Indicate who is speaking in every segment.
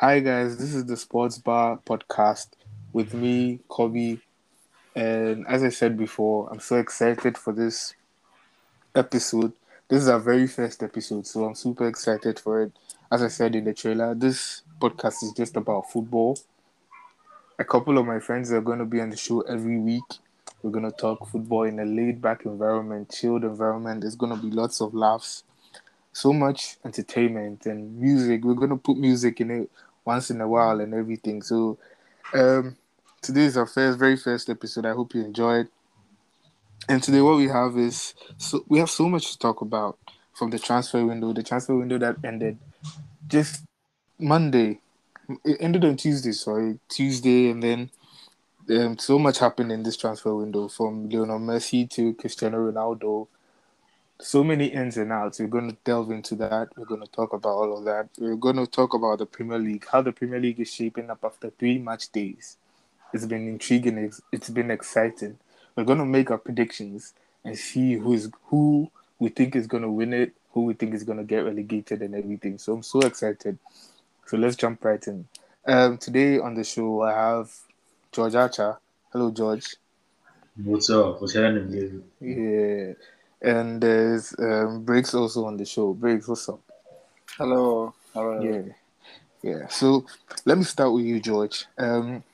Speaker 1: Hi guys, this is the Sports Bar podcast with me, Kobe, and as I said before, I'm so excited for this episode. This is our very first episode, so I'm super excited for it. As I said in the trailer, this podcast is just about football. A couple of my friends are going to be on the show every week. We're going to talk football in a laid back environment, chilled environment. There's going to be lots of laughs, so much entertainment and music. We're going to put music in it once in a while and everything. So, um, today is our first, very first episode. I hope you enjoyed. And today, what we have is so we have so much to talk about from the transfer window, the transfer window that ended just Monday. It ended on Tuesday, sorry, Tuesday, and then um, so much happened in this transfer window from Lionel Messi to Cristiano Ronaldo. So many ins and outs. We're going to delve into that. We're going to talk about all of that. We're going to talk about the Premier League, how the Premier League is shaping up after three match days. It's been intriguing. It's been exciting. We're going to make our predictions and see who is who we think is going to win it, who we think is going to get relegated, and everything. So I'm so excited. So let's jump right in. Um, today on the show, I have George Archer. Hello, George.
Speaker 2: What's up? What's happening?
Speaker 1: Yeah. And there's um, Briggs also on the show. Briggs, what's up?
Speaker 3: Hello. Hello.
Speaker 1: Yeah. Yeah. So let me start with you, George. Um,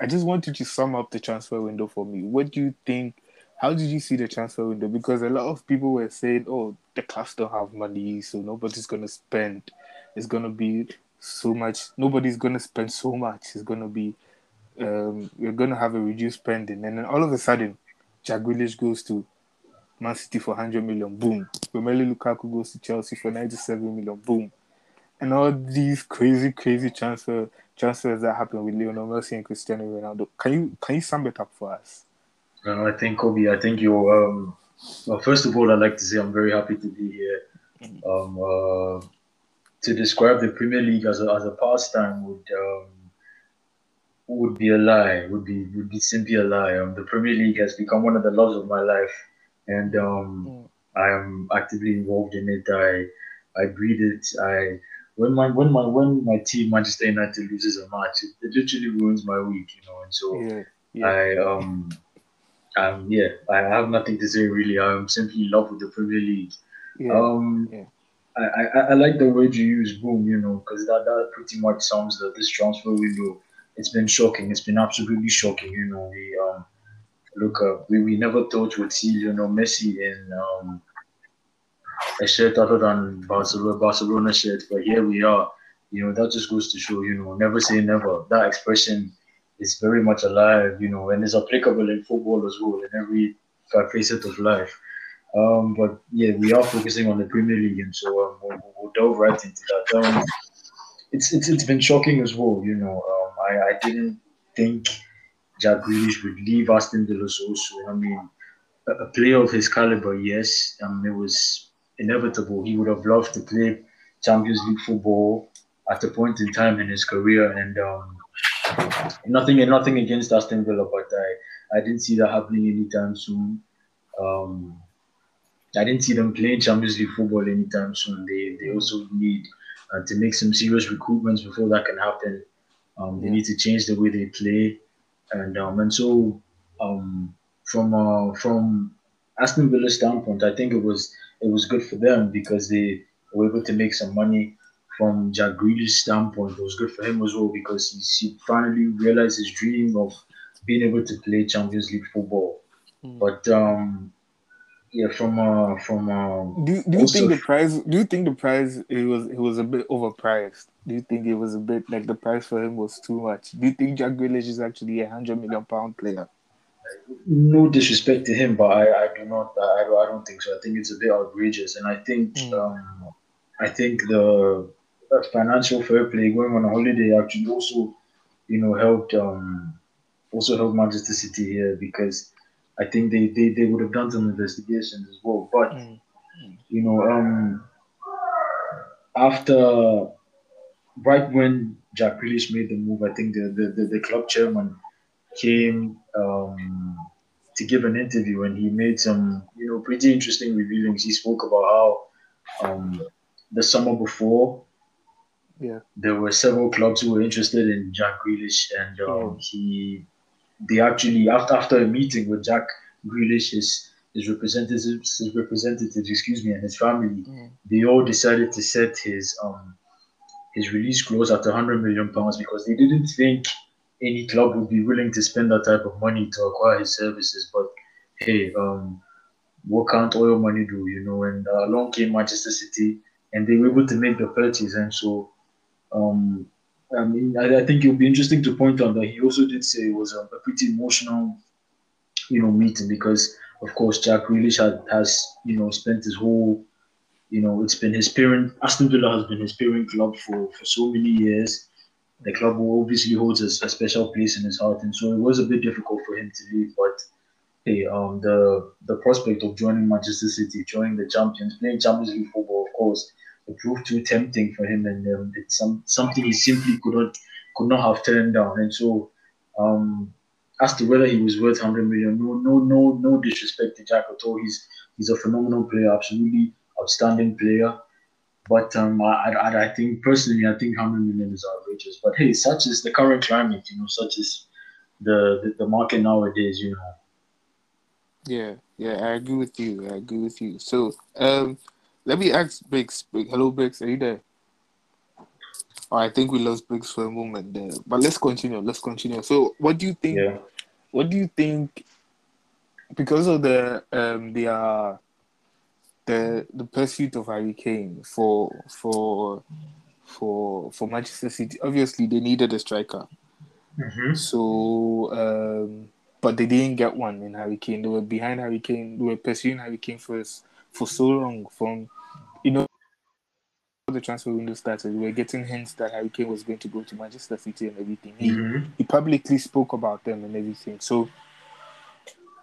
Speaker 1: I just wanted to sum up the transfer window for me. What do you think? How did you see the transfer window? Because a lot of people were saying, "Oh, the clubs don't have money, so nobody's gonna spend. It's gonna be so much. Nobody's gonna spend so much. It's gonna be, um, we're gonna have a reduced spending." And then all of a sudden, Jack Grealish goes to Man City for 100 million. Boom. Romelu Lukaku goes to Chelsea for 97 million. Boom. And all these crazy, crazy transfer transfers that happened with Lionel Messi and Cristiano Ronaldo. Can you can you sum it up for us?
Speaker 2: Uh, I think Kobe. I think you're. Um, well, first of all, I'd like to say I'm very happy to be here. Um, uh, to describe the Premier League as a, as a pastime would um, would be a lie. Would be would be simply a lie. Um, the Premier League has become one of the loves of my life, and um, mm. I am actively involved in it. I I breathe it. I when my when my when my team Manchester United loses a match, it, it literally ruins my week, you know. And so
Speaker 1: yeah, yeah.
Speaker 2: I um um yeah, I have nothing to say really. I'm simply in love with the Premier League.
Speaker 1: Yeah,
Speaker 2: um,
Speaker 1: yeah.
Speaker 2: I, I, I like the word you use, boom, you know, because that, that pretty much sums the this transfer window. It's been shocking. It's been absolutely shocking. You know, we um look up. We, we never thought we'd see you know Messi in um a shirt other than Barcelona, Barcelona shirt. But here we are. You know, that just goes to show, you know, never say never. That expression is very much alive, you know, and is applicable in football as well, in every facet of life. Um, but yeah, we are focusing on the Premier League, and so um, we'll, we'll, delve right into that. Um, it's, it's it's been shocking as well, you know. Um, I, I didn't think Jack Grealish would leave Aston Villa so soon. I mean, a, a player of his caliber, yes. Um, it was inevitable. He would have loved to play Champions League football at a point in time in his career, and um, nothing and nothing against Aston Villa, but I, I didn't see that happening anytime soon. Um, I didn't see them playing Champions League football anytime soon. They they also need uh, to make some serious recruitments before that can happen. Um, they need to change the way they play, and um, and so um, from uh, from Aston Villa's standpoint, I think it was it was good for them because they were able to make some money from Jack Grealish's standpoint. It was good for him as well because he finally realized his dream of being able to play Champions League football. Mm. But um, yeah, from uh, from uh,
Speaker 1: do do you think the price? Do you think the price it was it was a bit overpriced? Do you think it was a bit like the price for him was too much? Do you think Jack Grealish is actually a hundred million pound player?
Speaker 2: no disrespect to him, but I, I do not I, I don't think so. I think it's a bit outrageous, and I think mm. um, I think the financial fair play going on a holiday actually also you know helped um, also helped Manchester City here because I think they, they, they would have done some investigations as well. But mm. you know um, after right when Jack Grealish made the move, I think the, the, the, the club chairman came um, to give an interview and he made some, you know, pretty interesting revealings. He spoke about how um, the summer before
Speaker 1: Yeah.
Speaker 2: there were several clubs who were interested in Jack Grealish, and um, he they actually after after a meeting with Jack Grealish, his his representatives, his representatives, excuse me, and his family,
Speaker 1: Mm.
Speaker 2: they all decided to set his um his release clause at 100 million pounds because they didn't think any club would be willing to spend that type of money to acquire his services. But hey, um, what can't oil money do, you know? And uh, along came Manchester City, and they were able to make the purchase. And so, um, I I, I think it would be interesting to point out that he also did say it was a, a pretty emotional, you know, meeting because, of course, Jack Grealish has, you know, spent his whole, you know, it's been his parent. Aston Villa has been his parent club for for so many years. The club obviously holds a, a special place in his heart, and so it was a bit difficult for him to leave. But hey, um, the the prospect of joining Manchester City, joining the champions, playing Champions League football, of course, it proved too tempting for him, and um, it's some something he simply could not could not have turned down. And so, um, as to whether he was worth 100 million, no, no, no, no disrespect to Jack at all. He's he's a phenomenal player, absolutely outstanding player. But um, I, I, I think personally, I think 100 million is outrageous. But hey, such is the current climate, you know, such is the, the, the market nowadays, you know.
Speaker 1: Yeah, yeah, I agree with you. I agree with you. So, um, let me ask Briggs. Brig- Hello, Briggs. Are you there? Oh, I think we lost Briggs for a moment there, but let's continue. Let's continue. So, what do you think?
Speaker 2: Yeah.
Speaker 1: What do you think? Because of the um, the uh, the the pursuit of Harry Kane for for for for Manchester City, obviously they needed a striker.
Speaker 2: Mm-hmm.
Speaker 1: So, um, but they didn't get one in Harry Kane. They were behind Harry Kane. They were pursuing Harry Kane for s- for so long. From you know, the transfer window started, we were getting hints that Harry Kane was going to go to Manchester City and everything. He
Speaker 2: Mm-hmm.
Speaker 1: he publicly spoke about them and everything. So,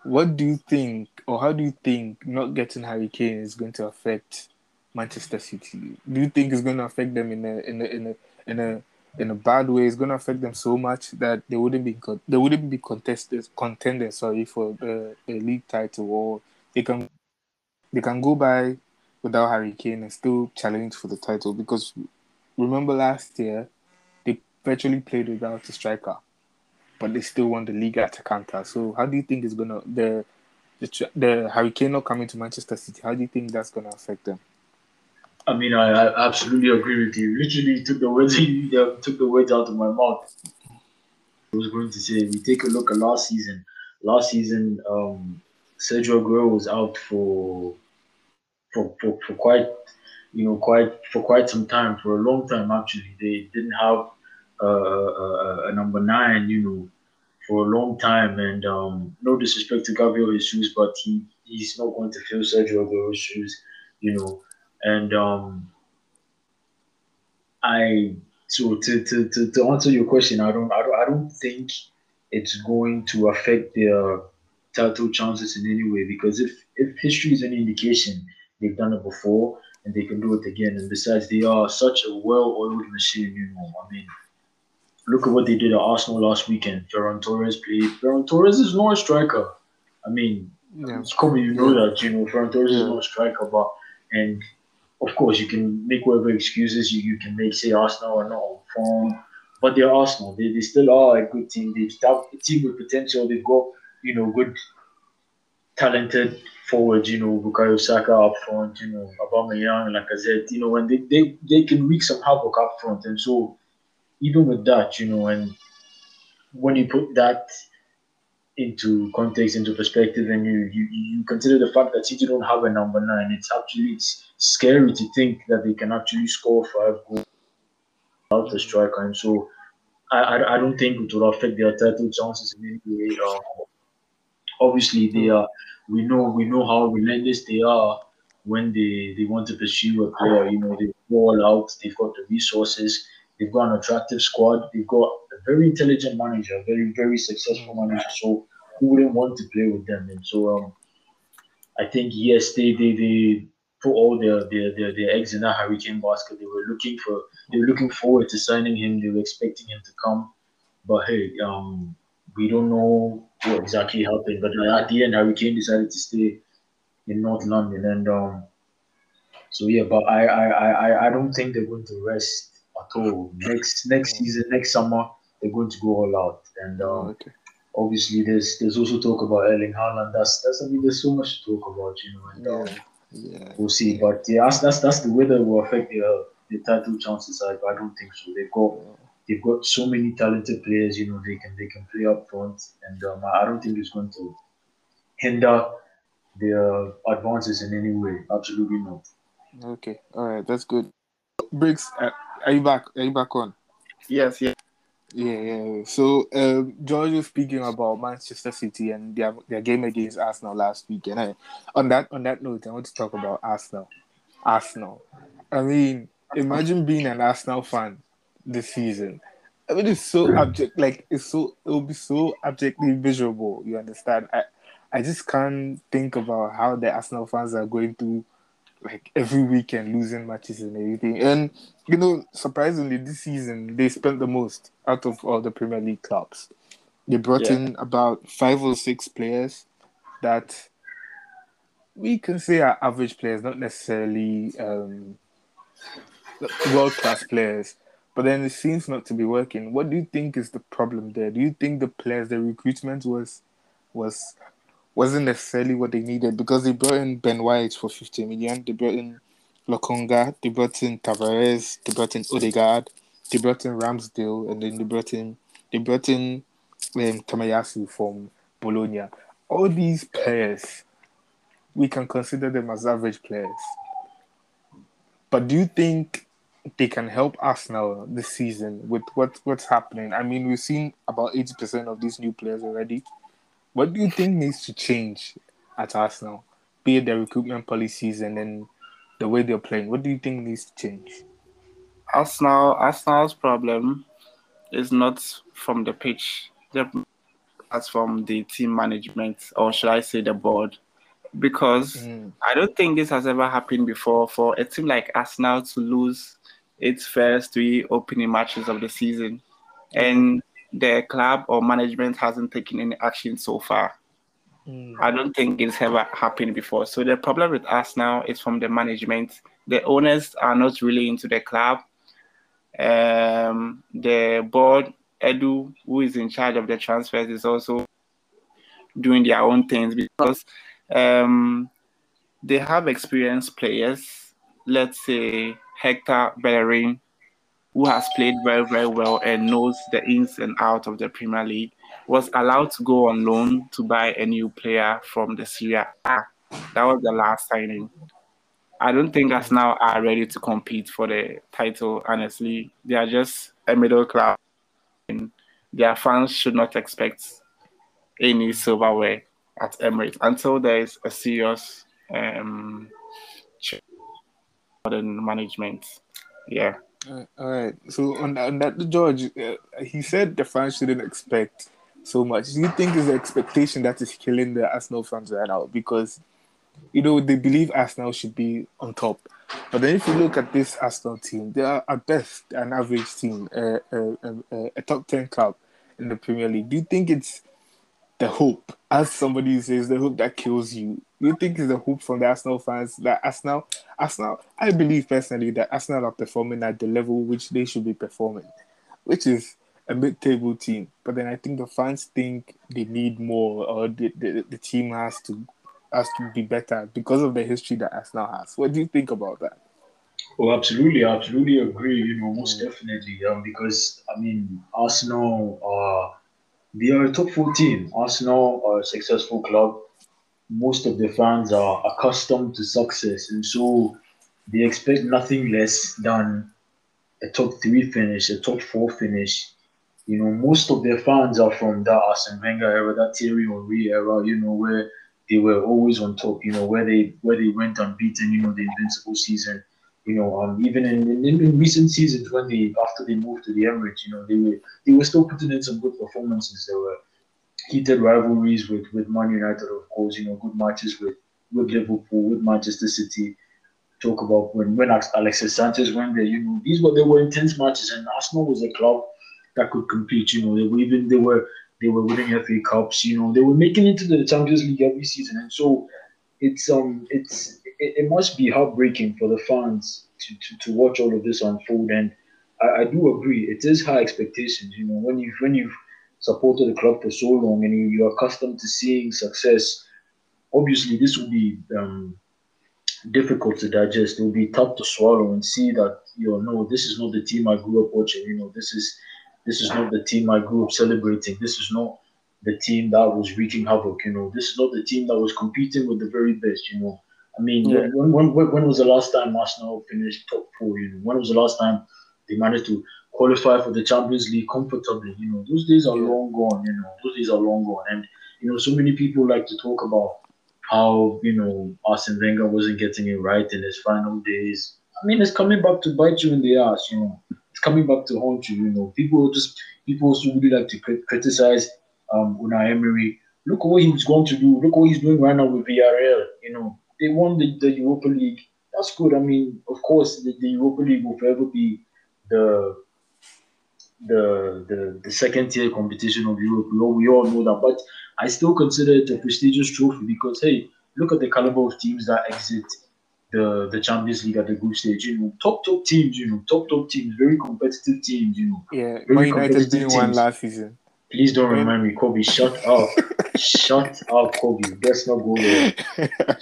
Speaker 1: what do you think, or how do you think not getting Harry Kane is going to affect Manchester City? Do you think it's going to affect them in a in a in a in a in a bad way? It's going to affect them so much that they wouldn't be they wouldn't be contested contenders sorry for the, the league title, or they can they can go by without Harry Kane and still challenge for the title because remember last year they virtually played without a striker but they still won the league at a counter. So how do you think it's gonna the the the Harry Kane not coming to Manchester City? How do you think that's gonna affect them?
Speaker 2: I mean, I, I absolutely agree with you. Literally took the words took the words out of my mouth. I was going to say, we take a look at last season. Last season, um, Sergio Aguero was out for for, for for quite you know quite for quite some time, for a long time actually. They didn't have uh, a, a number nine, you know, for a long time. And um, no disrespect to Gabriel Jesus, but he he's not going to fill Sergio Aguero's shoes, you know. And um, I so to, to, to, to answer your question, I don't I don't I don't think it's going to affect their title chances in any way because if if history is any indication, they've done it before and they can do it again. And besides, they are such a well-oiled machine. You know, I mean, look at what they did at Arsenal last weekend. Ferran Torres played. Ferran Torres is not a striker. I mean,
Speaker 1: Yeah,
Speaker 2: common you know that. You know, Ferran Torres is not a striker, but and of course you can make whatever excuses you, you can make. Say Arsenal are not on form, but they're Arsenal. They, they still are a good team. They have a team with potential. They've got you know good, talented forwards. You know, Bukayo Saka up front. You know, Aubameyang, Lacazette. You know, and they, they they can wreak some havoc up front. And so even with that, you know, and when you put that into context, into perspective, and you, you you consider the fact that City don't have a number nine, it's actually it's scary to think that they can actually score five goals without a striker, and so I, I, I don't think it will affect their title chances in any way. Um, obviously, they are we know we know how relentless they are when they, they want to pursue a player. You know, they go all out. They've got the resources. They've got an attractive squad. They've got a very intelligent manager, a very very successful manager. So who wouldn't want to play with them? And so um, I think yes, they they, they put all their, their their their eggs in that Harry Kane basket. They were looking for they were looking forward to signing him. They were expecting him to come, but hey, um, we don't know what exactly happened. But at the end, Harry Kane decided to stay in North London, and um, so yeah. But I I, I, I don't think they're going to rest at all. Next next season, next summer, they're going to go all out. And um,
Speaker 1: Oh, okay.
Speaker 2: obviously, there's there's also talk about Erling Haaland. That's that's I mean, there's so much to talk about, you know. And um,
Speaker 1: Yeah. Yeah.
Speaker 2: we'll see. But yeah, that's that's, that's the weather will affect the the title chances. I, I don't think so. They've got they've got so many talented players. You know, they can they can play up front, and um, I I don't think it's going to hinder their advances in any way. Absolutely not.
Speaker 1: Okay. All right. That's good. Briggs, uh, are you back? Are you back on?
Speaker 3: Yes, yes.
Speaker 1: Yeah, yeah. So um, George was speaking about Manchester City and their their game against Arsenal last week, and I, on that on that note, I want to talk about Arsenal. Arsenal. I mean, imagine being an Arsenal fan this season. I mean, it's so abject. Like it's so it will be so abjectly miserable. You understand? I I just can't think about how the Arsenal fans are going to like every weekend losing matches and everything. And you know, surprisingly, this season they spent the most out of all the Premier League clubs. They brought
Speaker 3: Yeah.
Speaker 1: in about five or six players that we can say are average players, not necessarily um, world class players. But then it seems not to be working. What do you think is the problem there? Do you think the players, the recruitment was was wasn't necessarily what they needed because they brought in Ben White for 50 million, they brought in Lokonga, they brought in Tavares, they brought in Odegaard, they brought in Ramsdale, and then they brought in they brought in um, Tomiyasu from Bologna. All these players, we can consider them as average players. But do you think they can help Arsenal this season with what, what's happening? I mean, we've seen about 80% of these new players already. What do you think needs to change at Arsenal? Be it their recruitment policies and then the way they're playing. What do you think needs to change?
Speaker 3: Arsenal, Arsenal's problem is not from the pitch. That's from the team management, or should I say the board? Because
Speaker 1: Mm.
Speaker 3: I don't think this has ever happened before for a team like Arsenal to lose its first three opening matches of the season, and the club or management hasn't taken any action so far.
Speaker 1: Mm.
Speaker 3: I don't think it's ever happened before. So the problem with us now is from the management. The owners are not really into the club. Um, the board, Edu, who is in charge of the transfers, is also doing their own things because um, they have experienced players. Let's say Hector Bellerin, who has played very, very well and knows the ins and outs of the Premier League was allowed to go on loan to buy a new player from the Serie A. That was the last signing. I don't think us now are ready to compete for the title. Honestly, they are just a middle class. And their fans should not expect any silverware at Emirates until there is a serious um, the management. Yeah.
Speaker 1: All right. So on that, on that George, uh, he said the fans shouldn't expect so much. Do you think it's the expectation that is killing the Arsenal fans right now? Because you know they believe Arsenal should be on top, but then if you look at this Arsenal team, they are at best an average team, uh, uh, a top ten club in the Premier League. Do you think it's the hope, as somebody says, the hope that kills you? You think it's the hope from the Arsenal fans that Arsenal, Arsenal? I believe personally that Arsenal are performing at the level which they should be performing, which is a mid-table team. But then I think the fans think they need more, or the, the, the team has to has to be better because of the history that Arsenal has. What do you think about that?
Speaker 2: Oh, absolutely, I absolutely agree. You know, most definitely. Um, because I mean, Arsenal are they are a top four team. Arsenal are a successful club. Most of the fans are accustomed to success, and so they expect nothing less than a top three finish, a top four finish. You know, most of their fans are from that Arsene Wenger era, that Thierry Henry era. You know, where they were always on top. You know, where they where they went unbeaten. You know, the invincible season you know, um, even in, in, in recent seasons when they after they moved to the Emirates, you know, they were they were still putting in some good performances. There were heated rivalries with with Man United, of course. You know, good matches with with Liverpool, with Manchester City. Talk about when when Alexis Sanchez went there. You know, these were they were intense matches, and Arsenal was a club that could compete. You know, they were even they were they were winning FA Cups. You know, they were making it to the Champions League every season, and so it's um it's it, it must be heartbreaking for the fans to, to, to watch all of this unfold and I, I do agree. It is high expectations. You know, when you when you've supported the club for so long and you, you're accustomed to seeing success, obviously this will be um, difficult to digest. It will be tough to swallow and see that you know, no, this is not the team I grew up watching. You know, this is this is not the team I grew up celebrating. This is not the team that was wreaking havoc. You know, this is not the team that was competing with the very best. You know, I mean, yeah. when, when, when, was the last time Arsenal finished top four? You know, when was the last time they managed to qualify for the Champions League comfortably? You know, those days are yeah. long gone. You know, those days are long gone. And you know, so many people like to talk about how you know Arsene Wenger wasn't getting it right in his final days. I mean, it's coming back to bite you in the ass. You know, it's coming back to haunt you. You know, people just people also really like to criticize um, Unai Emery. Look what he was going to do. Look what he's doing right now with Villarreal. You know, they won the, the Europa League. That's good. I mean, of course, the, the Europa League will forever be the the the, the second tier competition of Europe. We all, we all know that, but I still consider it a prestigious trophy because hey, look at the caliber of teams that exit the the Champions League at the group stage. You know, top top teams. You know, top top teams, very competitive teams. You know,
Speaker 1: yeah. Man United didn't win last season.
Speaker 2: Please don't remind me, Kobe. Shut up. shut up, Kobe. Let's not go there.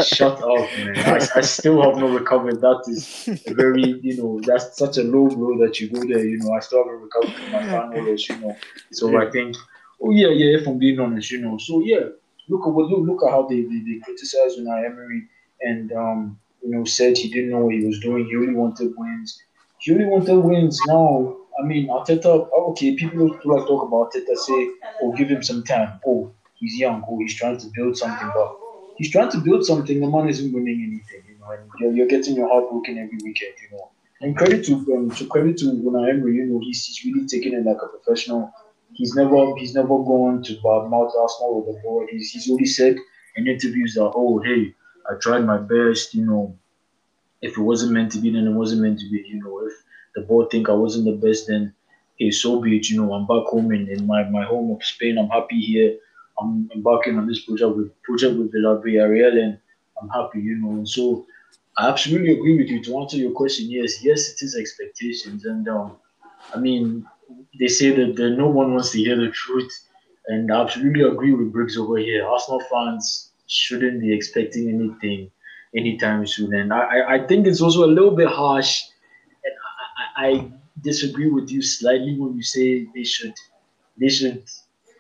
Speaker 2: shut up, man. I, I still have not recovered. That is a very, you know, that's such a low blow that you go there. You know, I still haven't recovered from my final loss, you know. So yeah. I think, oh, yeah, yeah, if I'm being honest, you know. So, yeah, look at what look, look at how they, they, they criticized Unai Emery and, um, you know, said he didn't know what he was doing. He only wanted wins. He only wanted wins. Now, I mean, Arteta, okay, people like talk about Arteta say, oh, give him some time. Oh, he's young. Oh, he's trying to build something. But he's trying to build something. The man isn't winning anything, you know, and you're, you're getting your heart broken every weekend, you know. And credit to um, to credit to Unai Emery, you know, he's, he's really taking it like a professional. He's never he's never gone to mouth Arsenal with the board. He's he's only said in interviews that, oh, hey, I tried my best, you know. If it wasn't meant to be, then it wasn't meant to be, you know. If the board think I wasn't the best, then hey, so be it. You know, I'm back home in, in my, my home of Spain. I'm happy here. I'm embarking on this project with project with Villarreal, and I'm happy. You know, and so I absolutely agree with you. To answer your question, yes, yes, it is expectations, and um, I mean, they say that, that no one wants to hear the truth, and I absolutely agree with Briggs over here. Arsenal fans shouldn't be expecting anything anytime soon, and I, I think it's also a little bit harsh I disagree with you slightly when you say they should they should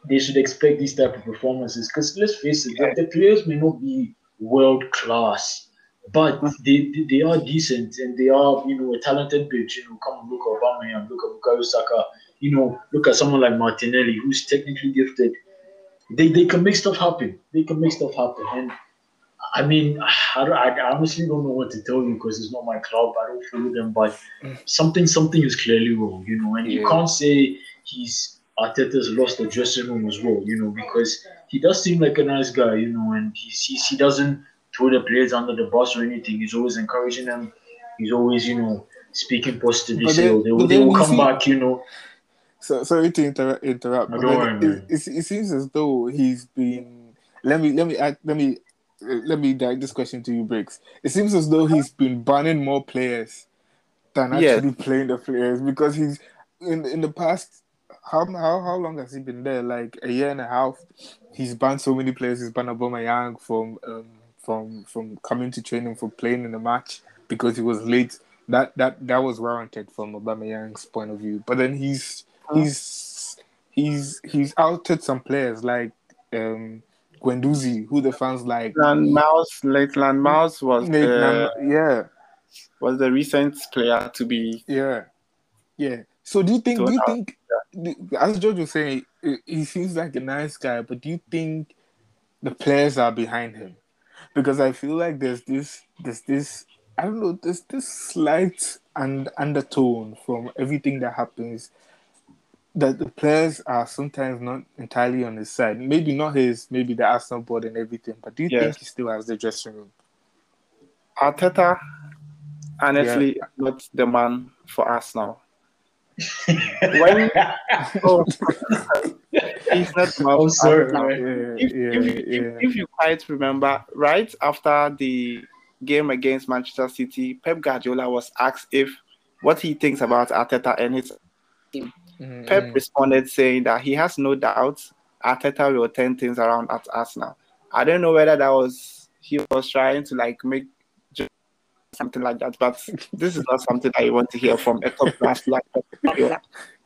Speaker 2: they should expect these type of performances because let's face it, the, the, players may not be world class, but they, they are decent and they are you know a talented bitch. You know, come and look at Aubameyang, look at Bukayo Saka. You know, look at someone like Martinelli who's technically gifted. They, they can make stuff happen. They can make stuff happen, and I mean, I, I, honestly don't know what to tell you because it's not my club. I don't follow them, but mm. something something is clearly wrong, you know. And yeah. you can't say he's Arteta's lost the dressing room as well, you know, because he does seem like a nice guy, you know, and he he doesn't throw the players under the bus or anything. He's always encouraging them. He's always, you know, speaking positively. so they, they will come see, back, you know.
Speaker 1: So sorry to inter- interrupt. But worry, it, it, it, seems as though he's been. Let me let me let me let me direct this question to you, Briggs. It seems as though he's been banning more players than actually yeah. playing the players because he's in in the past. How how how long has he been there? Like a year and a half. He's banned so many players. He's banned Aubameyang from um, from from coming to training for playing in the match because he was late. That that that was warranted from Aubameyang's point of view. But then he's he's he's he's outed some players like um Guendouzi, who the fans like.
Speaker 3: Land Mouse, Maitland Mouse was the,
Speaker 1: yeah
Speaker 3: was the recent player to be
Speaker 1: yeah yeah. So do you think? Do you think? Yeah. As George was saying, he seems like a nice guy, but do you think the players are behind him? Because I feel like there's this there's this I don't know there's this slight and undertone from everything that happens that the players are sometimes not entirely on his side. Maybe not his, maybe the Arsenal board and everything. But do you yes. think he still has the dressing room?
Speaker 3: Arteta, honestly, yeah. not the man for Arsenal. when oh, he's not the. Oh, sorry, yeah, if, yeah, if, if, if, you quite remember, right after the game against Manchester City, Pep Guardiola was asked if what he thinks about Arteta and his team.
Speaker 1: Mm-hmm.
Speaker 3: Pep responded saying that he has no doubts Arteta will turn things around at Arsenal. I don't know whether that was he was trying to like make something like that, but this is not something I want to hear from a top class like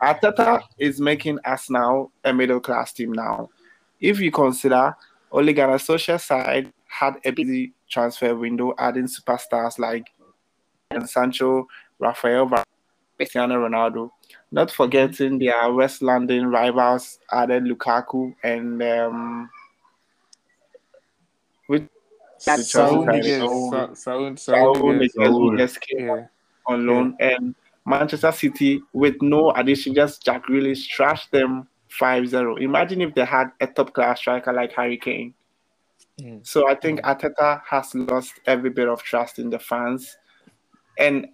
Speaker 3: Arteta is making Arsenal a middle class team now. If you consider Ole Gunnar Solskjaer's side had a busy transfer window, adding superstars like Sancho, Rafael, Cristiano Ronaldo. Not forgetting their West London rivals, added Lukaku and um,
Speaker 1: with Saul
Speaker 3: just came on loan, yeah. and Manchester City with no addition, just Jack really trashed them 5-0. Imagine if they had a top class striker like Harry Kane. Mm. So I think mm. Arteta has lost every bit of trust in the fans. And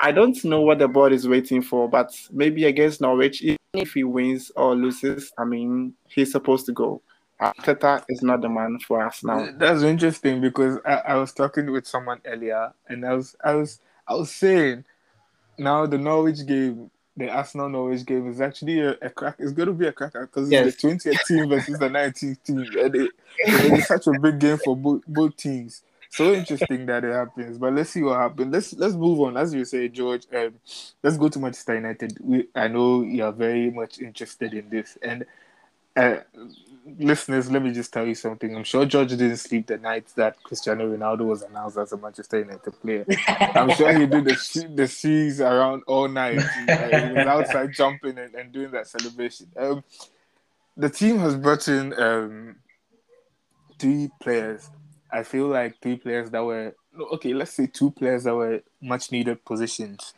Speaker 3: I don't know what the board is waiting for, but maybe against Norwich, even if he wins or loses, I mean, he's supposed to go. Arteta is not the man for us now.
Speaker 1: That's interesting because I, I was talking with someone earlier, and I was I was I was saying now the Norwich game the Arsenal Norwich game is actually a, a crack. It's going to be a cracker because yes. it's the 20th team versus the 19th team, and it, it's such a big game for both, both teams. So interesting that it happens. But let's see what happens. Let's let's move on. As you say, George, um, let's go to Manchester United. We, I know you are very much interested in this, and uh, listeners, let me just tell you something. I'm sure George didn't sleep the night that Cristiano Ronaldo was announced as a Manchester United player. I'm sure he did the the seas around all night. he was outside jumping and, and doing that celebration. Um, the team has brought in um, three players. I feel like three players that were okay. Let's say two players that were much needed positions.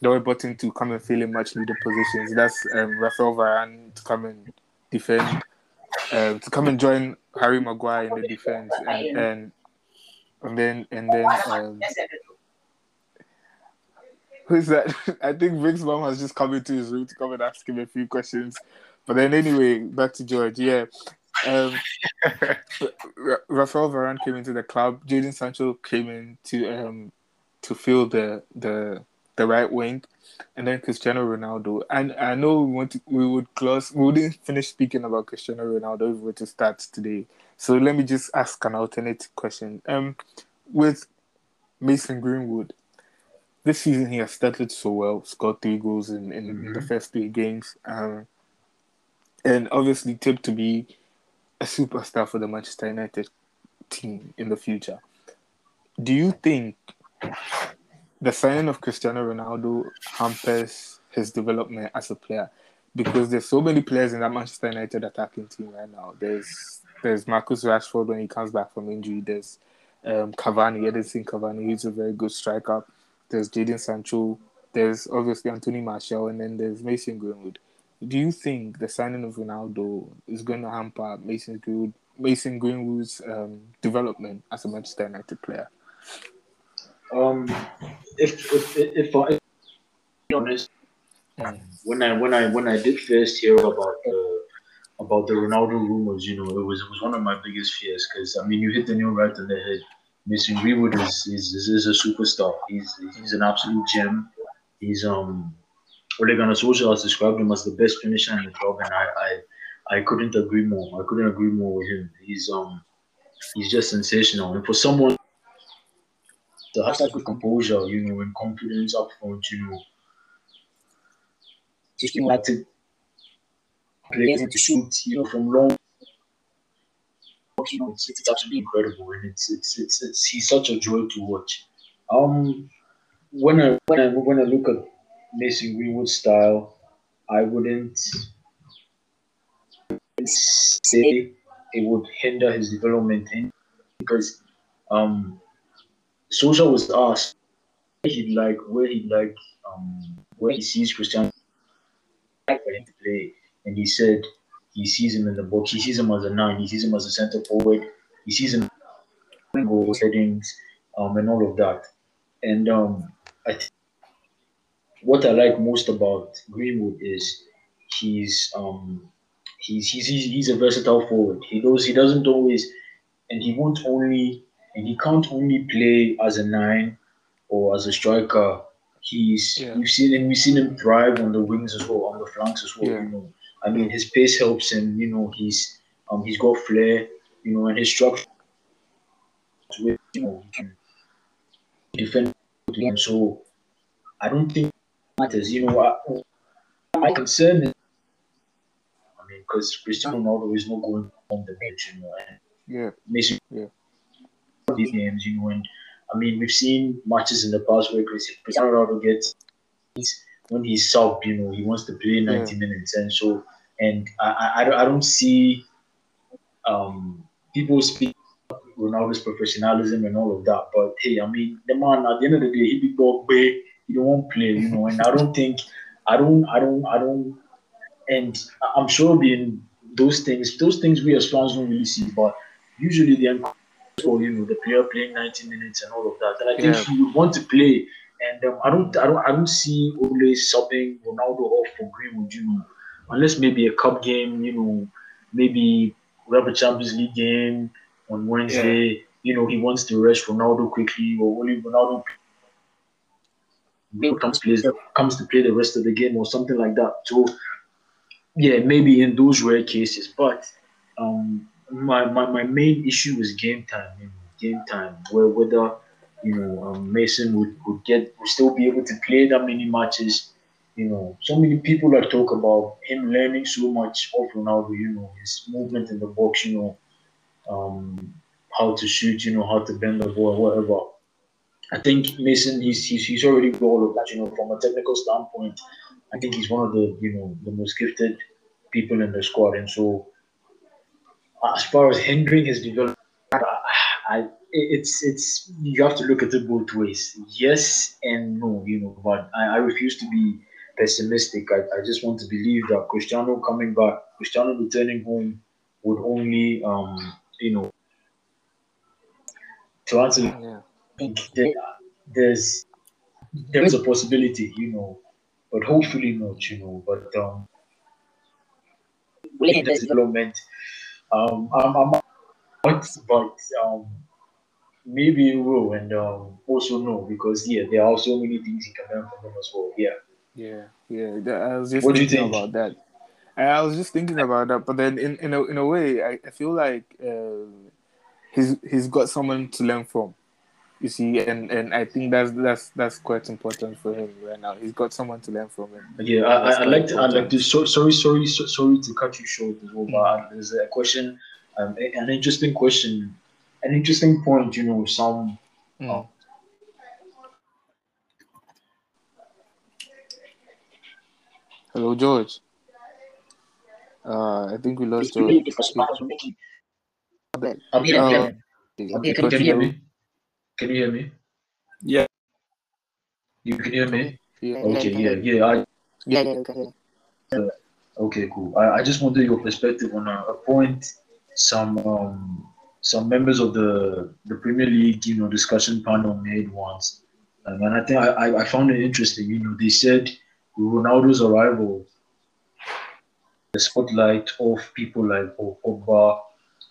Speaker 1: They were brought in to come and fill in much needed positions. That's um, Rafael Varane to come and defend uh, to come and join Harry Maguire in the defense, and and, and then and then um, who's that? I think Vic's mom has just come into his room to come and ask him a few questions. But then anyway, back to George. Yeah. Um, Rafael Varane came into the club. Jadon Sancho came in to um to fill the the the right wing, and then Cristiano Ronaldo. And I know we want to, we would close. We wouldn't finish speaking about Cristiano Ronaldo if we were to start today. So let me just ask an alternative question. Um, with Mason Greenwood, this season he has started so well. Scored three goals in, in, mm-hmm. in the first three games. Um, and obviously tipped to be a superstar for the Manchester United team in the future. Do you think the signing of Cristiano Ronaldo hampers his development as a player because there's so many players in that Manchester United attacking team right now. There's there's Marcus Rashford when he comes back from injury. There's um, Cavani, Edinson Cavani, who's a very good striker. There's Jadon Sancho. There's obviously Anthony Martial, and then there's Mason Greenwood. Do you think the signing of Ronaldo is going to hamper Mason Greenwood, Mason Greenwood's um, development as a Manchester United player?
Speaker 2: Um, if if if I be honest, when I when I when I did first hear about the about the Ronaldo rumors, you know, it was it was one of my biggest fears because I mean, you hit the nail right on the head. Mason Greenwood is is, is, is a superstar. He's he's an absolute gem. He's um Ole Gunnar Solskjaer has described him as the best finisher in the club, and I, I I couldn't agree more. I couldn't agree more with him. He's um he's just sensational, and for someone the hashtag with composure, you know, and confidence up front, you know. Just like to play to shoot, you know, from long. You know, it's, it's absolutely incredible, and it's, it's it's it's he's such a joy to watch. Um, when I when I when I look at Mason Greenwood style, I wouldn't say it would hinder his development because um Solskjaer was asked he'd like where he'd like um where he sees Cristiano play, and he said he sees him in the box. He sees him as a nine. He sees him as a center forward. He sees him goal settings, um, and all of that. And um, I what I like most about Greenwood is he's um he's he's he's a versatile forward. He knows he doesn't always, and he won't only and he can't only play as a nine or as a striker. He's
Speaker 1: Yeah.
Speaker 2: we've seen and we've seen him thrive on the wings as well, on the flanks as well.
Speaker 1: Yeah.
Speaker 2: You know, I mean, his pace helps him. You know, he's um he's got flair. You know, and his structure. You know, he can defend. So, I don't think matters. You know, I, my concern is. I mean, because Cristiano Ronaldo is not going on the bench. You know, and
Speaker 1: Yeah. Yeah.
Speaker 2: these games, you know, and I mean we've seen matches in the past where Cristiano Ronaldo gets when he's sub, you know, he wants to play 90 minutes, and so and I, I, I don't- see um people speak Ronaldo's professionalism and all of that, but hey, I mean the man at the end of the day he be dog big, want to play, you know, and I don't think I don't I don't I don't and I'm sure being those things those things we as fans don't really see, but usually encourage for you know the player playing 90 minutes and all of that. And I think
Speaker 1: Yeah.
Speaker 2: he would want to play. And um, I don't I don't I don't see Ole subbing Ronaldo off for Greenwood, you know, unless maybe a cup game, you know, maybe we have a Champions League game on Wednesday. You know, he wants to rest Ronaldo quickly, or only Ronaldo comes plays comes to play the rest of the game or something like that. So yeah, maybe in those rare cases, but um, my, my, my main issue is game time. You know, game time, where whether you know um, Mason would, would get would still be able to play that many matches. You know, so many people that talk about him learning so much of Ronaldo. You know, his movement in the box. You know, um, how to shoot. You know, how to bend the ball, whatever. I think Mason, he's, he's he's already all of that. You know, from a technical standpoint, I think he's one of the you know the most gifted people in the squad, and so as far as hindering his development, I it's it's you have to look at it both ways. Yes and no, you know. But I, I refuse to be pessimistic. I, I just want to believe that Cristiano coming back, Cristiano returning home, would only um you know to answer.
Speaker 1: Yeah.
Speaker 2: There, there's there is a possibility, you know, but hopefully not, you know. But um, in the development, um, I'm, I'm not, but um, maybe it will, and um, also no, because yeah, there are so many things you can learn from him as well. Yeah.
Speaker 1: Yeah, yeah. I was just
Speaker 2: What do you
Speaker 1: thinking
Speaker 2: think?
Speaker 1: about that. I was just thinking about that, but then in, in a in a way, I, I feel like uh, he's he's got someone to learn from. You see, and, and I think that's that's that's quite important for him right now. He's got someone to learn from him.
Speaker 2: Yeah, I,
Speaker 1: That's
Speaker 2: I, I like to, I like
Speaker 1: important.
Speaker 2: to. So, sorry, sorry, so, sorry to cut you short as well. But there's a question, um, an interesting question, an interesting point. You know, some
Speaker 1: Mm. Hello, George. Uh, I think we lost
Speaker 2: I'm
Speaker 1: George.
Speaker 2: here.
Speaker 1: Uh,
Speaker 2: I'm here.
Speaker 1: Okay,
Speaker 2: Can you hear me? Can you hear me?
Speaker 3: Yeah.
Speaker 2: You can hear me?
Speaker 1: Yeah.
Speaker 2: Okay, yeah, yeah. I,
Speaker 1: Yeah, yeah, okay.
Speaker 2: okay, cool. I, I just wanted your perspective on a, a point some um, some members of the the Premier League, you know, discussion panel made once, um, and I think I, I, I found it interesting. You know, they said with Ronaldo's arrival, the spotlight of people like Paul Pogba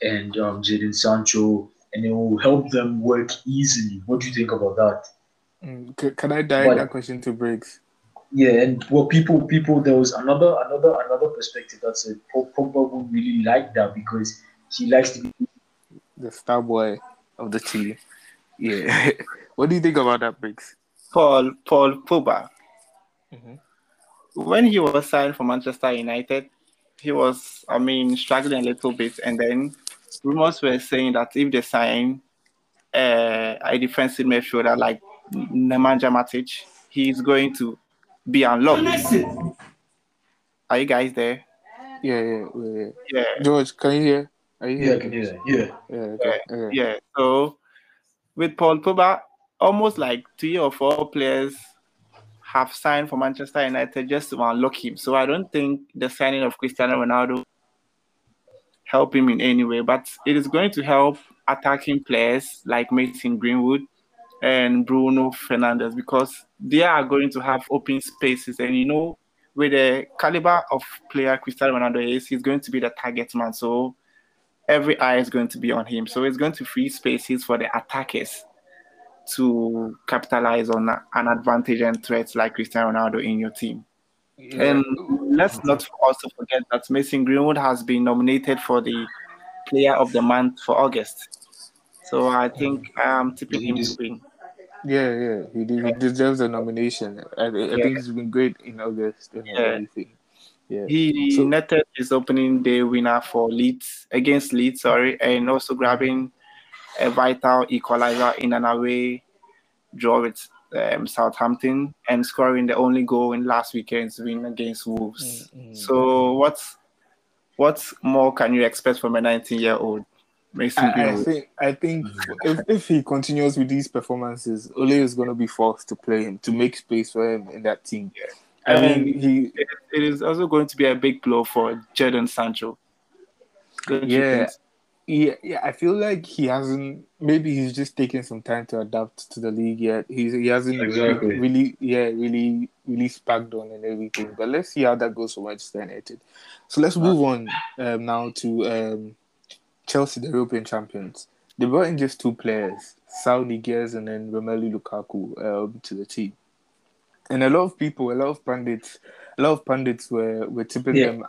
Speaker 2: and um, Jadon Sancho, and it will help them work easily. What do you think about that?
Speaker 1: Mm, can I direct that question to Briggs?
Speaker 2: Yeah, and well, people, people, there was another, another, another perspective that said Paul Pogba would really like that because he likes to be.
Speaker 1: The star boy of the team. Yeah. what do you think about that, Briggs?
Speaker 3: Paul Paul Pogba.
Speaker 1: Mhm.
Speaker 3: When he was signed for Manchester United, he was, I mean, struggling a little bit, and then rumors were saying that if they sign uh, a defensive midfielder like Nemanja Matic, he's going to be unlocked. Are you guys there?
Speaker 1: Yeah, yeah, yeah, yeah.
Speaker 3: Yeah.
Speaker 1: George, can you hear? Are you
Speaker 2: Yeah,
Speaker 1: here?
Speaker 2: I can hear that. Yeah.
Speaker 1: Yeah, okay. okay.
Speaker 3: Yeah. So with Paul Pogba, almost like three or four players have signed for Manchester United just to unlock him. So I don't think the signing of Cristiano Ronaldo help him in any way, but it is going to help attacking players like Mason Greenwood and Bruno Fernandes because they are going to have open spaces. And you know, with the caliber of player Cristiano Ronaldo is, he's going to be the target man. So every eye is going to be on him. So it's going to free spaces for the attackers. to capitalize on an advantage and threats like Cristiano Ronaldo in your team. Yeah. And let's not also forget that Mason Greenwood has been nominated for the Player of the Month for August. So I think I'm tipping him to win.
Speaker 1: Yeah, yeah, he, he deserves a nomination. I, I yeah. think he's been great in August and yeah. everything. Yeah.
Speaker 3: He so, netted his opening day winner for Leeds against Leeds, sorry, and also grabbing a vital equalizer in an away draw with um, Southampton and scoring the only goal in last weekend's win against Wolves. Mm-hmm. So what's what more can you expect from a 19 year old?
Speaker 1: Mason I, I, think I think if, if he continues with these performances, Ole is going to be forced to play him to make space for him in that team. Yeah.
Speaker 3: I mean, he it, it is also going to be a big blow for Jadon Sancho.
Speaker 1: yeah, yeah, yeah. I feel like he hasn't. Maybe he's just taking some time to adapt to the league yet. He's he hasn't exactly. really, yeah, really, really sparked on and everything. But let's see how that goes for Manchester United. So let's move on um, now to um, Chelsea, the European champions. They brought in just two players, Saul Niguez and then Romelu Lukaku, um, to the team. And a lot of people, a lot of pundits, a lot of pundits were were tipping yeah. them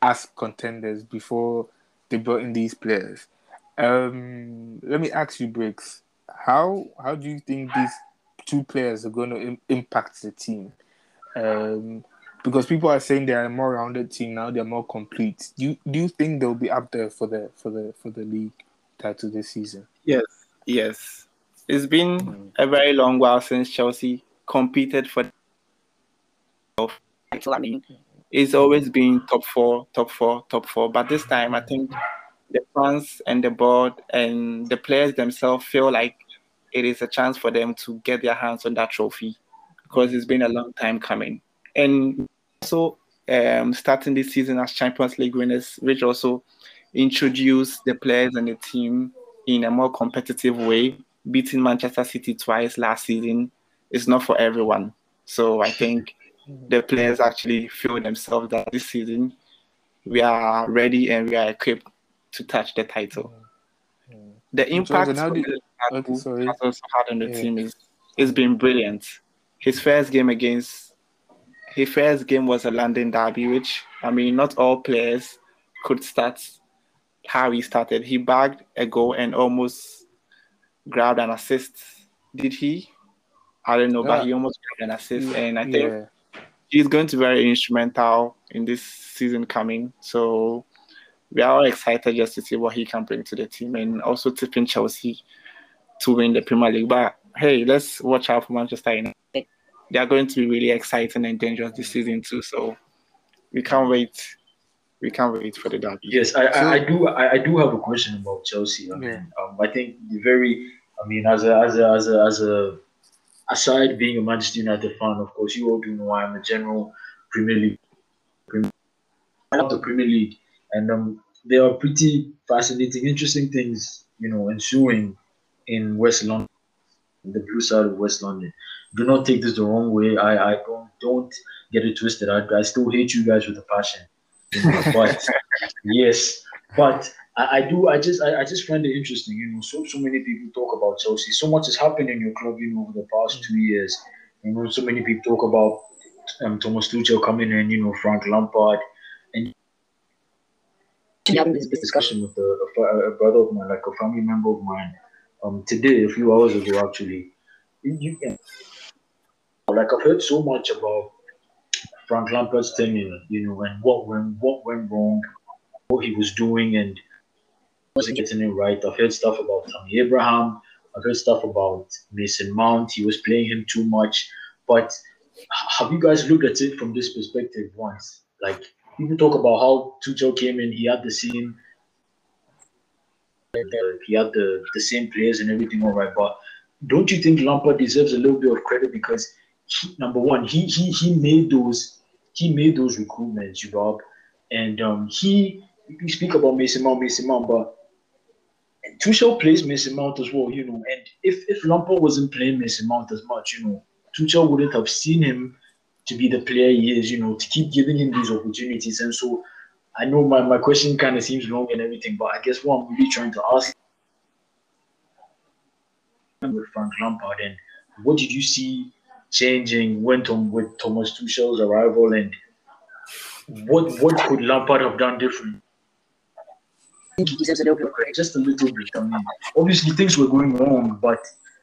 Speaker 1: as contenders before they brought in these players. Um, let me ask you, Briggs, how how do you think these two players are going to Im- impact the team? Um, because people are saying they are a more rounded team now; they're more complete. Do you do you think they'll be up there for the for the for the league title this season?
Speaker 3: Yes, yes. It's been mm. a very long while since Chelsea competed for. I mean, it's always been top four, top four, top four. But this time, I think the fans and the board and the players themselves feel like it is a chance for them to get their hands on that trophy because it's been a long time coming. And so, um, starting this season as Champions League winners, which also introduced the players and the team in a more competitive way. Beating Manchester City twice last season is not for everyone. So I think the players actually feel themselves that this season we are ready and we are equipped to touch the title. Mm-hmm. The impact okay, has also had on the yeah. team is it's been brilliant. His first game against his first game was a London derby, which I mean not all players could start how he started. He bagged a goal and almost grabbed an assist. Did he? I don't know, yeah. but he almost grabbed an assist, and I think yeah he's going to be very instrumental in this season coming. So we are all excited just to see what he can bring to the team and also tipping Chelsea to win the Premier League. But hey, let's watch out for Manchester United. They are going to be really exciting and dangerous this season too. So we can't wait. We can't wait for the derby.
Speaker 2: Yes, I, I, I do. I, I, do have a question about Chelsea. I mean, yeah. um, I think the very. I mean, as a as a as a as a aside being a Manchester United fan, of course, you all do know I'm a general Premier League. I love the Premier League, and um, there are pretty fascinating, interesting things, you know, ensuing in West London, the blue side of West London. Do not take this the wrong way. I, I don't don't get it twisted. I, I still hate you guys with a passion. But yes, but I, I do. I just. I, I, just find it interesting. You know, so so many people talk about Chelsea. So much has happened in your club. You know, over the past two years. You know, so many people talk about um, Thomas Tuchel coming in. You know, Frank Lampard, and having this discussion with a, a, a, brother of mine, like a family member of mine, um, today, a few hours ago, actually. You can, like I've heard so much about Frank Lampard's tenure, you know, and what went what went wrong, what he was doing, and wasn't getting it right. I've heard stuff about Tammy Abraham. I've heard stuff about Mason Mount. He was playing him too much. But have you guys looked at it from this perspective once? Like people talk about how Tuchel came in, he had the same, he had the, the same players and everything all right. But don't you think Lampard deserves a little bit of credit because he, number one, he he he made those he made those recruitments, you Rob, and um, he you speak about Mason Mount, Mason Mount, but Tuchel plays Mason Mount as well, you know. And if if Lampard wasn't playing Mason Mount as much, you know, Tuchel wouldn't have seen him to be the player he is, you know, to keep giving him these opportunities. And so I know my, my question kind of seems long and everything, but I guess what I'm really trying to ask with Frank Lampard, and what did you see changing when Tom with Thomas Tuchel's arrival, and what what could Lampard have done different? He deserves a little bit of credit, just a little bit. I mean, obviously things were going wrong, but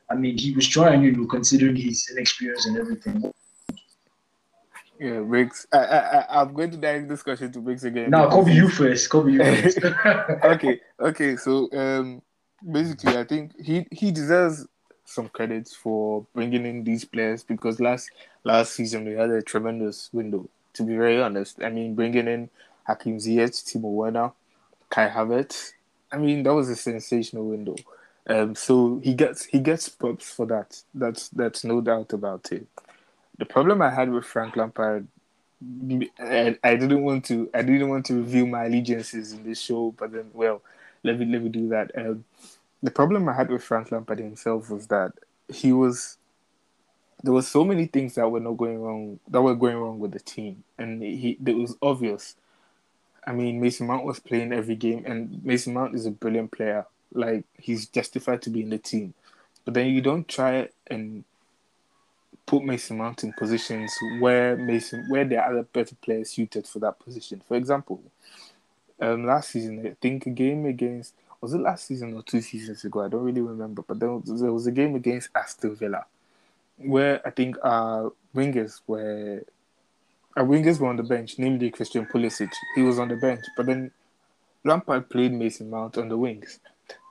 Speaker 2: I mean, he was trying, you know, considering his inexperience and everything.
Speaker 1: Yeah, Briggs. I, I, I'm going to direct this question to Briggs again.
Speaker 2: Now, Kobe, you first. Kobe, you first.
Speaker 1: okay, okay. So, um, basically, I think he he deserves some credits for bringing in these players because last last season we had a tremendous window. To be very honest, I mean, bringing in Hakim Ziyech, Timo Werner, Kai Havertz. I mean, that was a sensational window. Um, so he gets he gets props for that. That's that's no doubt about it the problem I had with Frank Lampard, I, I didn't want to I didn't want to reveal my allegiances in this show, but then well, let me let me do that. Um, the problem I had with Frank Lampard himself was that he was there was so many things that were not going wrong that were going wrong with the team, and he it was obvious. I mean, Mason Mount was playing every game, and Mason Mount is a brilliant player. Like he's justified to be in the team, but then you don't try and put Mason Mount in positions where Mason where there are other better players suited for that position. For example, um, last season I think a game against was it last season or two seasons ago? I don't really remember, but there was, there was a game against Aston Villa where I think our wingers were our wingers were on the bench, namely Christian Pulisic. He was on the bench, but then Lampard played Mason Mount on the wings.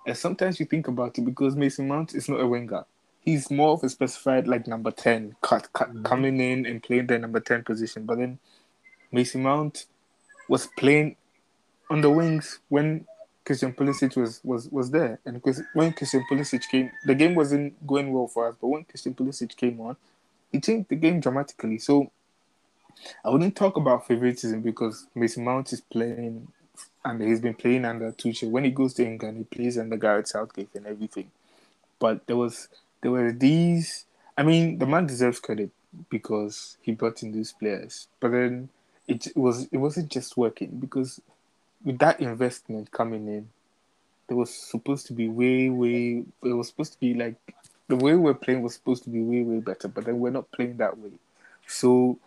Speaker 1: And sometimes you think about it because Mason Mount is not a winger he's more of a specified like number 10 cut, cut mm-hmm. coming in and playing the number 10 position but then Mason Mount was playing on the wings when Christian Pulisic was was was there and when Christian Pulisic came the game wasn't going well for us but when Christian Pulisic came on he changed the game dramatically so I wouldn't talk about favoritism because Mason Mount is playing and he's been playing under Tuchel. When he goes to England, he plays under Gareth Southgate and everything. But there was there were these. I mean, the man deserves credit because he brought in these players, but then it was it wasn't just working because with that investment coming in, there was supposed to be way way. It was supposed to be like the way we're playing was supposed to be way way better, but then we're not playing that way. So,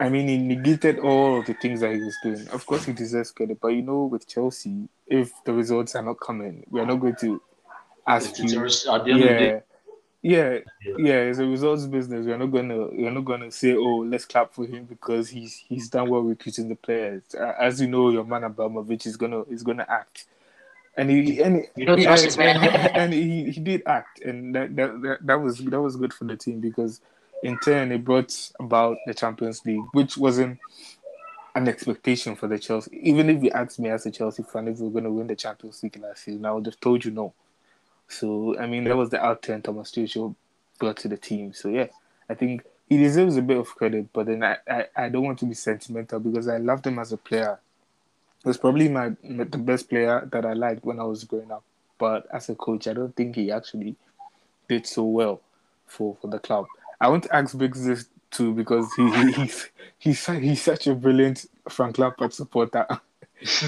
Speaker 1: I mean, he negated all the things that he was doing. Of course, he deserves credit, but you know, with Chelsea, if the results are not coming, we are not going to ask you. Yeah, yeah, yeah, it's a results business. We're not gonna we're not gonna say, oh, let's clap for him because he's he's done well recruiting the players. As you know, your man Abramovich is gonna is gonna act, and he and
Speaker 2: you don't trust
Speaker 1: this man. and he, he did act, and that, that that that was that was good for the team because in turn it brought about the Champions League, which wasn't an expectation for the Chelsea. Even if you asked me as a Chelsea fan if we we're gonna win the Champions League last season, I would have told you no so I mean, that was the outturn Thomas Tuchel brought to the team. So yeah, I think he deserves a bit of credit. But then I, I, I don't want to be sentimental because I loved him as a player. He was probably my the best player that I liked when I was growing up. But as a coach, I don't think he actually did so well for, for the club. I want to ask Briggs this too because he, he he's he's he's such a brilliant Frank Lampard supporter.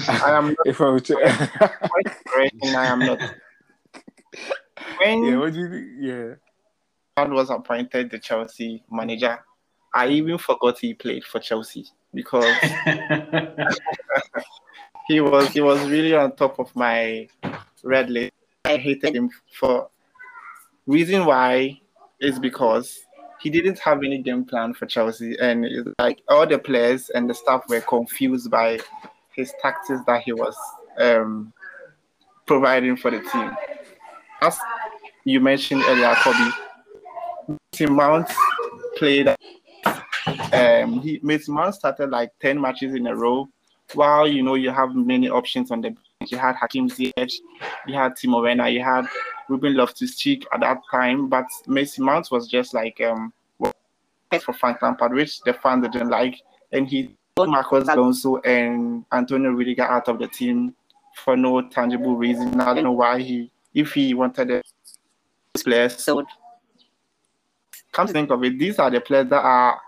Speaker 3: I am not,
Speaker 1: if I were to,
Speaker 3: I am not when
Speaker 1: yeah, what do you think? Yeah.
Speaker 3: God was appointed the Chelsea manager, I even forgot he played for Chelsea because he was he was really on top of my red list. I hated him for reason why is because he didn't have any game plan for Chelsea, and like all the players and the staff were confused by his tactics that he was um, providing for the team as you mentioned earlier, Kobe, Mason Mount played. Um, he Mason Mount started like ten matches in a row. While you know you have many options on the bench, you had Hakim Ziyech, you had Timo Werner, you had Ruben Loftus-Cheek at that time, but Mason Mount was just like um for Frank Lampard, which the fans didn't like, and he took Marcos Alonso and Antonio Rudiger out of the team for no tangible reason. I don't know why he if he wanted a players. sold. Come to think of it, these are the players that are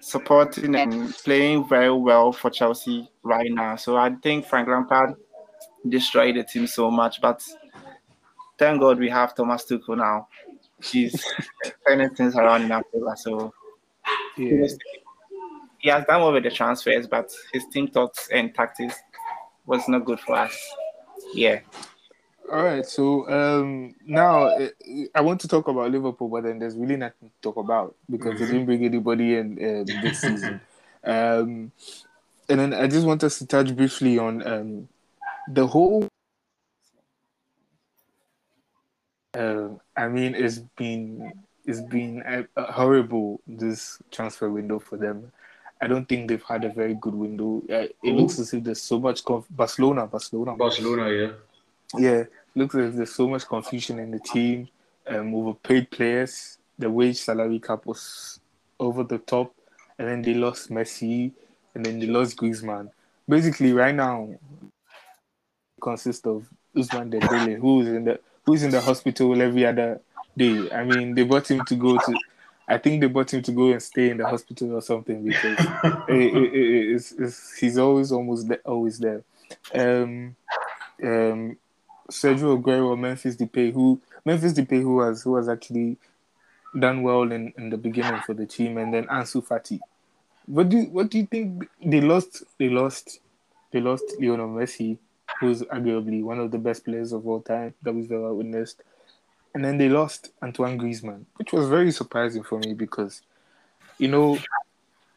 Speaker 3: supporting and playing very well for Chelsea right now. So I think Frank Lampard destroyed the team so much. But thank God we have Thomas Tuchel now. He's turning things around in our favor. So
Speaker 1: Yeah.
Speaker 3: he has done well with the transfers, but his team thoughts and tactics was not good for us. Yeah.
Speaker 1: All right. So um, now uh, I want to talk about Liverpool, but then there's really nothing to talk about because they didn't bring anybody in um, this season. Um, and then I just want us to touch briefly on um, the whole. Um, I mean, it's been it's been uh, uh, horrible this transfer window for them. I don't think they've had a very good window. Uh, it looks as if there's so much conf- Barcelona, Barcelona,
Speaker 2: Barcelona, yeah.
Speaker 1: yeah, looks as if there's so much confusion in the team. Um, overpaid players. The wage salary cap was over the top, and then they lost Messi, and then they lost Griezmann. Basically, right now, consists of Ousmane Dembele, who's in the who's in the hospital every other day. I mean, they brought him to go to. I think they brought him to go and stay in the hospital or something because it, it, it, it's, it's, he's always almost there, always there. Um, um, Sergio Aguero, Memphis Depay, who Memphis Depay, who has who has actually done well in, in the beginning for the team, and then Ansu Fati. What do you, what do you think they lost? They lost they lost Lionel Messi, who's arguably one of the best players of all time that we've ever witnessed, and then they lost Antoine Griezmann, which was very surprising for me because, you know,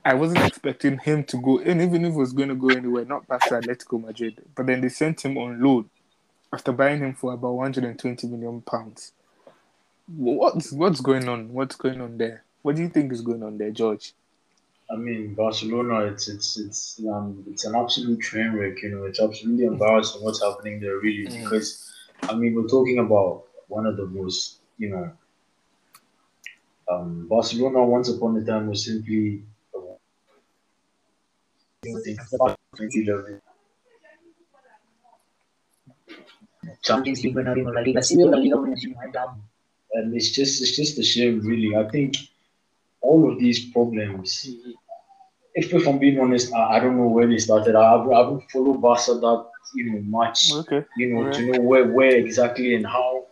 Speaker 1: I wasn't expecting him to go, and even if he was going to go anywhere, not past Atletico Madrid, but then they sent him on loan after buying him for about 120 million pounds. What's what's going on? What's going on there? What do you think is going on there, George?
Speaker 2: I mean, Barcelona, it's it's it's um it's an absolute train wreck. You know, it's absolutely embarrassing what's happening there, really.
Speaker 1: Mm.
Speaker 2: Because I mean, we're talking about one of the most, you know, um, Barcelona once upon a time was simply. you know, they- 2011.
Speaker 4: Champions League winner in La Liga, La Liga winners, you know, and
Speaker 2: and it's just it's just a shame, really. I think all of these problems. If, if I'm being honest, I, I don't know where they started. I haven't, I haven't followed Barca that you know much,
Speaker 1: Okay.
Speaker 2: you know, to know where where exactly and how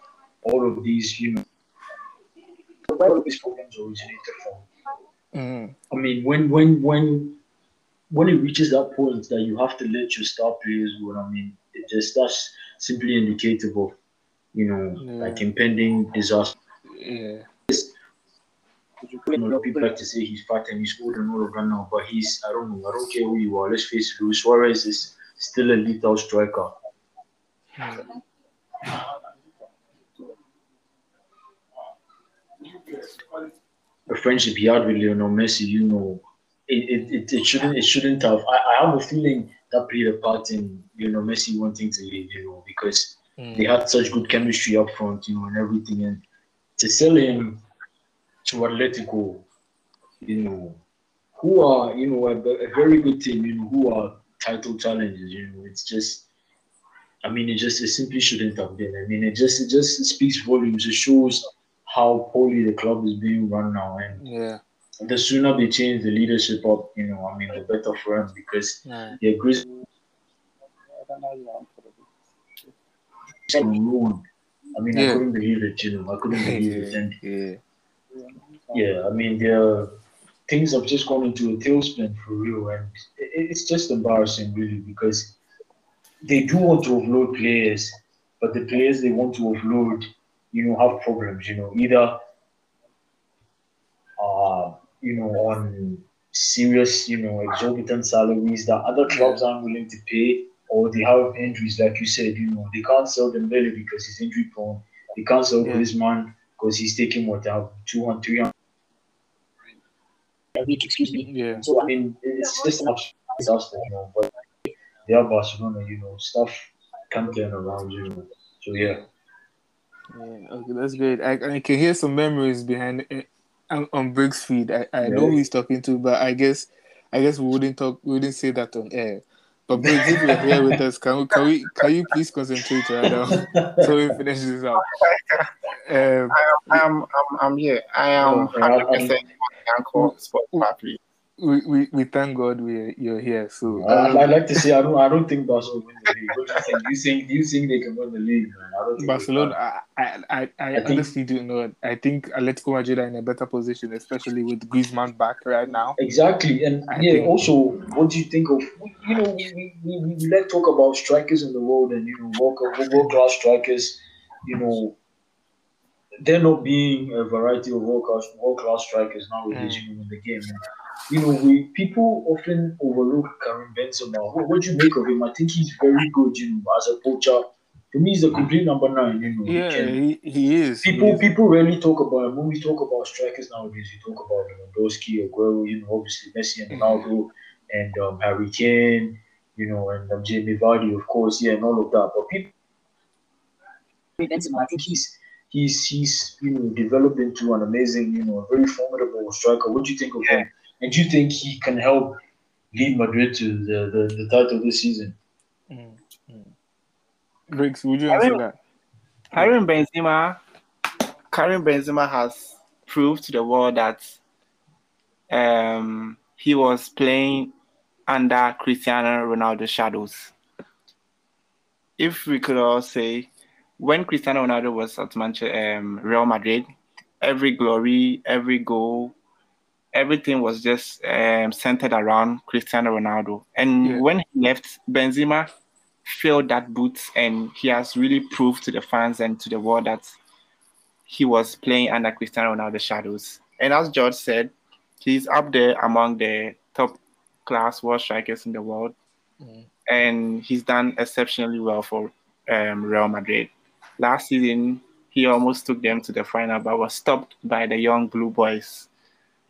Speaker 2: all of these you know where all these problems originated from.
Speaker 1: Mm.
Speaker 2: I mean, when when when when it reaches that point that you have to let your star players go, I mean, it just that's simply indicative of you know like impending disaster.
Speaker 1: Yeah.
Speaker 2: You know, a lot of people like to say he's fat and he's old and all of that now, but he's I don't know, I don't care who you are. Let's face it, Luis Suarez is still a lethal striker. The friendship he had with Lionel Messi, you know, it, it, it, it shouldn't it shouldn't have. I, I have a feeling that played a part in Lionel Messi wanting to leave, you know, because
Speaker 1: Mm.
Speaker 2: they had such good chemistry up front, you know, and everything. And to sell him to Atletico, you know, who are, you know, a, a very good team, you know, who are title challenges. you know, it's just, I mean, it just, it simply shouldn't have been. I mean, it just, it just speaks volumes. It shows how poorly the club is being run now. And
Speaker 1: Yeah.
Speaker 2: the sooner they change the leadership up, you know, I mean, the better for them because
Speaker 1: Yeah.
Speaker 2: they're Grizz on loan. I mean, I couldn't believe it, you know, I couldn't believe it. And
Speaker 1: Yeah.
Speaker 2: Yeah, I mean, there things have just gone into a tailspin for real, and it, it's just embarrassing, really, because they do want to offload players, but the players they want to offload, you know, have problems. You know, either, uh, you know, on serious, you know, exorbitant salaries that other clubs aren't willing to pay, or they have injuries, like you said. You know, they can't sell Dembele because he's injury prone. They can't sell
Speaker 1: Yeah.
Speaker 2: Griezmann because he's taking what uh, 200, 300
Speaker 4: a week, excuse me.
Speaker 1: Yeah.
Speaker 2: So I mean, it's just absolute disaster, you know. But they are Barcelona, you know. Stuff can't turn around, you know. So yeah,
Speaker 1: Yeah, okay, that's great. I, I can hear some memories behind it on, on Briggs' feed. I, I know who he's talking to, but I guess I guess we wouldn't talk. We wouldn't say that on air. But Briggs, if you're here with us, can we, can we can you please concentrate right now so we finish this up? Um,
Speaker 3: I'm, I'm, I'm here. I am
Speaker 2: Oh,
Speaker 3: 100% on the Anchor Spotify, please.
Speaker 1: We, we, we thank God we you're here. So
Speaker 2: I,
Speaker 1: um,
Speaker 2: I like to say I don't I don't think Barcelona will win the league. What do you think? You think do you think they can win the league, man? I don't think
Speaker 1: Barcelona. I, I, I, I
Speaker 2: I think-
Speaker 1: honestly do not. I think Atletico Madrid are in a better position, especially with Griezmann back right now.
Speaker 2: Exactly, and
Speaker 1: I
Speaker 2: yeah.
Speaker 1: think-
Speaker 2: Also, what do you think of you know we, we, we, we we like talk about strikers in the world and you know world world class strikers. You know, there not being a variety of world class world class strikers nowadays. You know, in the game. You know, we people often overlook Karim Benzema. What, what do you make of him? I think he's very good. You know, as a poacher. For me, he's a complete number nine. You know, He
Speaker 1: Yeah,
Speaker 2: can-
Speaker 1: he, he is. He
Speaker 2: People
Speaker 1: is.
Speaker 2: people rarely talk about him. When we talk about strikers nowadays, we talk about Lewandowski, Aguero, you know, obviously Messi and Ronaldo, and um, Harry Kane, you know, and um, Jamie Vardy, of course, yeah, and all of that. But people,
Speaker 4: Benzema,
Speaker 2: I think he's he's he's you know developed into an amazing, you know, a very formidable striker. What do you think of him? And do you think he can help lead Madrid to the the, the title this season?
Speaker 1: Mm, mm. Briggs, would you answer
Speaker 3: mean-
Speaker 1: that?
Speaker 3: Karim Benzema, Karim Benzema has proved to the world that um, he was playing under Cristiano Ronaldo's shadows. If we could all say, when Cristiano Ronaldo was at Manchester, um, Real Madrid, every glory, every goal, everything was just um, centered around Cristiano Ronaldo. And
Speaker 1: Yeah.
Speaker 3: when he left, Benzema filled that boot and he has really proved to the fans and to the world that he was playing under Cristiano Ronaldo's shadows. And as George said, he's up there among the top class world strikers in the world.
Speaker 1: Mm.
Speaker 3: And he's done exceptionally well for um, Real Madrid. Last season, he almost took them to the final, but was stopped by the young Blue Boys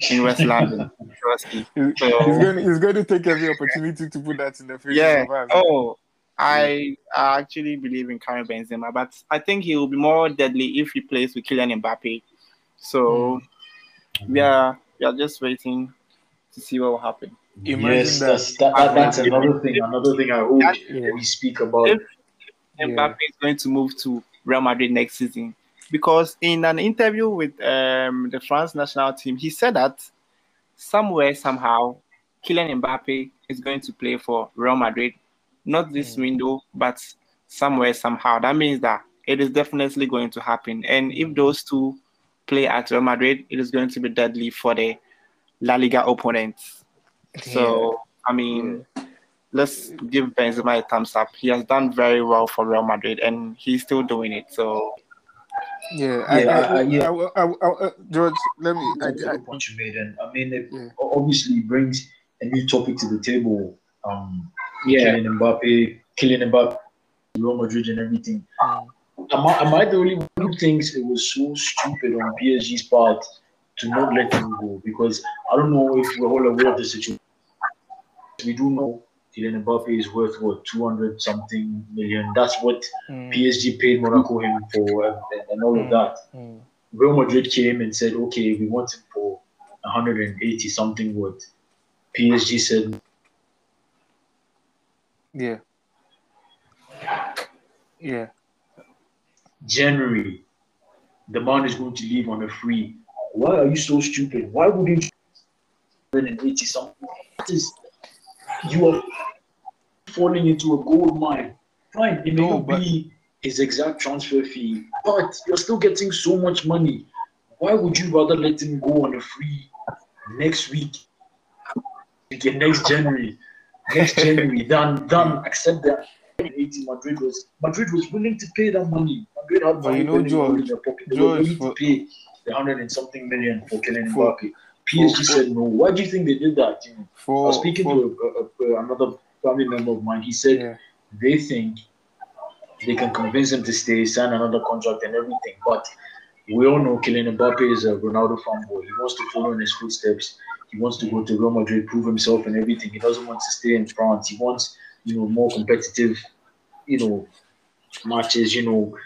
Speaker 3: in West London. Chelsea.
Speaker 1: He's,
Speaker 3: So-
Speaker 1: he's going, he's going to take every opportunity to put that in the face
Speaker 3: Yeah. Oh, I I actually believe in Karim Benzema, but I think he will be more deadly if he plays with Kylian Mbappe. So mm. we are we are just waiting to see what will happen.
Speaker 1: Imagine
Speaker 2: yes,
Speaker 1: that.
Speaker 2: that's that, that, that's another thing. Another thing I hope
Speaker 1: Yeah.
Speaker 2: we speak about.
Speaker 3: If
Speaker 1: Yeah.
Speaker 3: Mbappe is going to move to Real Madrid next season, because in an interview with um, the France national team, he said that somewhere somehow Kylian Mbappe is going to play for Real Madrid, not this
Speaker 1: Mm.
Speaker 3: window, but somewhere somehow. That means that it is definitely going to happen. And if those two play at Real Madrid, it is going to be deadly for the La Liga opponents. So I mean, let's give Benzema a thumbs up. He has done very well for Real Madrid, and he's still doing it. So
Speaker 1: Yeah, I,
Speaker 2: Yeah,
Speaker 1: I,
Speaker 2: I- I- yeah.
Speaker 1: I- I- I- I- George, let me. I,
Speaker 2: That's a
Speaker 1: I,
Speaker 2: point you made, and I mean, it
Speaker 1: Yeah.
Speaker 2: obviously brings a new topic to the table. Um,
Speaker 3: yeah,
Speaker 2: Kylian Mbappe, Kylian Mbappe, Real Madrid, and everything.
Speaker 1: Mm.
Speaker 2: Am I, am I the only one who thinks it was so stupid on PSG's part to not let him go? Because I don't know if we're all aware of the situation. We do know Kylian Mbappe is worth what 200 something million. That's what
Speaker 1: mm,
Speaker 2: PSG paid Monaco him for, and, and all of that.
Speaker 1: mm,
Speaker 2: Real Madrid came and said, okay, we want him for 180 something what PSG said
Speaker 1: yeah. Yeah.
Speaker 2: January, the man is going to leave on a free. Why are you so stupid? Why wouldn't you 180 something? That is, you are falling into a gold mine. Fine, it may
Speaker 1: No,
Speaker 2: not be his exact transfer fee, but you're still getting so much money. Why would you rather let him go on a free next week, again next January, next January, than than accept that 80 Madrid was Madrid was willing to pay that money. Madrid had money
Speaker 1: you know,
Speaker 2: hole in their pocket. They
Speaker 1: George,
Speaker 2: were willing
Speaker 1: for-
Speaker 2: to pay the hundred and something million for Kylian Mbappe. PSG
Speaker 1: for-
Speaker 2: said no. Why do you think they did that? You know, I was speaking
Speaker 1: for,
Speaker 2: to a, a, a, another family member of mine. He said
Speaker 1: yeah.
Speaker 2: they think they can convince him to stay, sign another contract, and everything. But we all know Kylian Mbappe is a Ronaldo fanboy. He wants to follow in his footsteps. He wants to go to Real Madrid, prove himself, and everything. He doesn't want to stay in France. He wants, you know, more competitive, you know, matches. You know,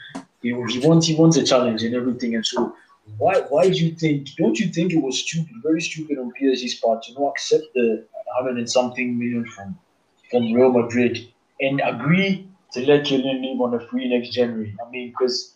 Speaker 2: know, he wants he wants a challenge and everything. And so, why why do you think? Don't you think it was stupid, very stupid on PSG's part to not accept the hundred and something million from from Real Madrid and agree to let Kylian leave on a free next January? I mean, because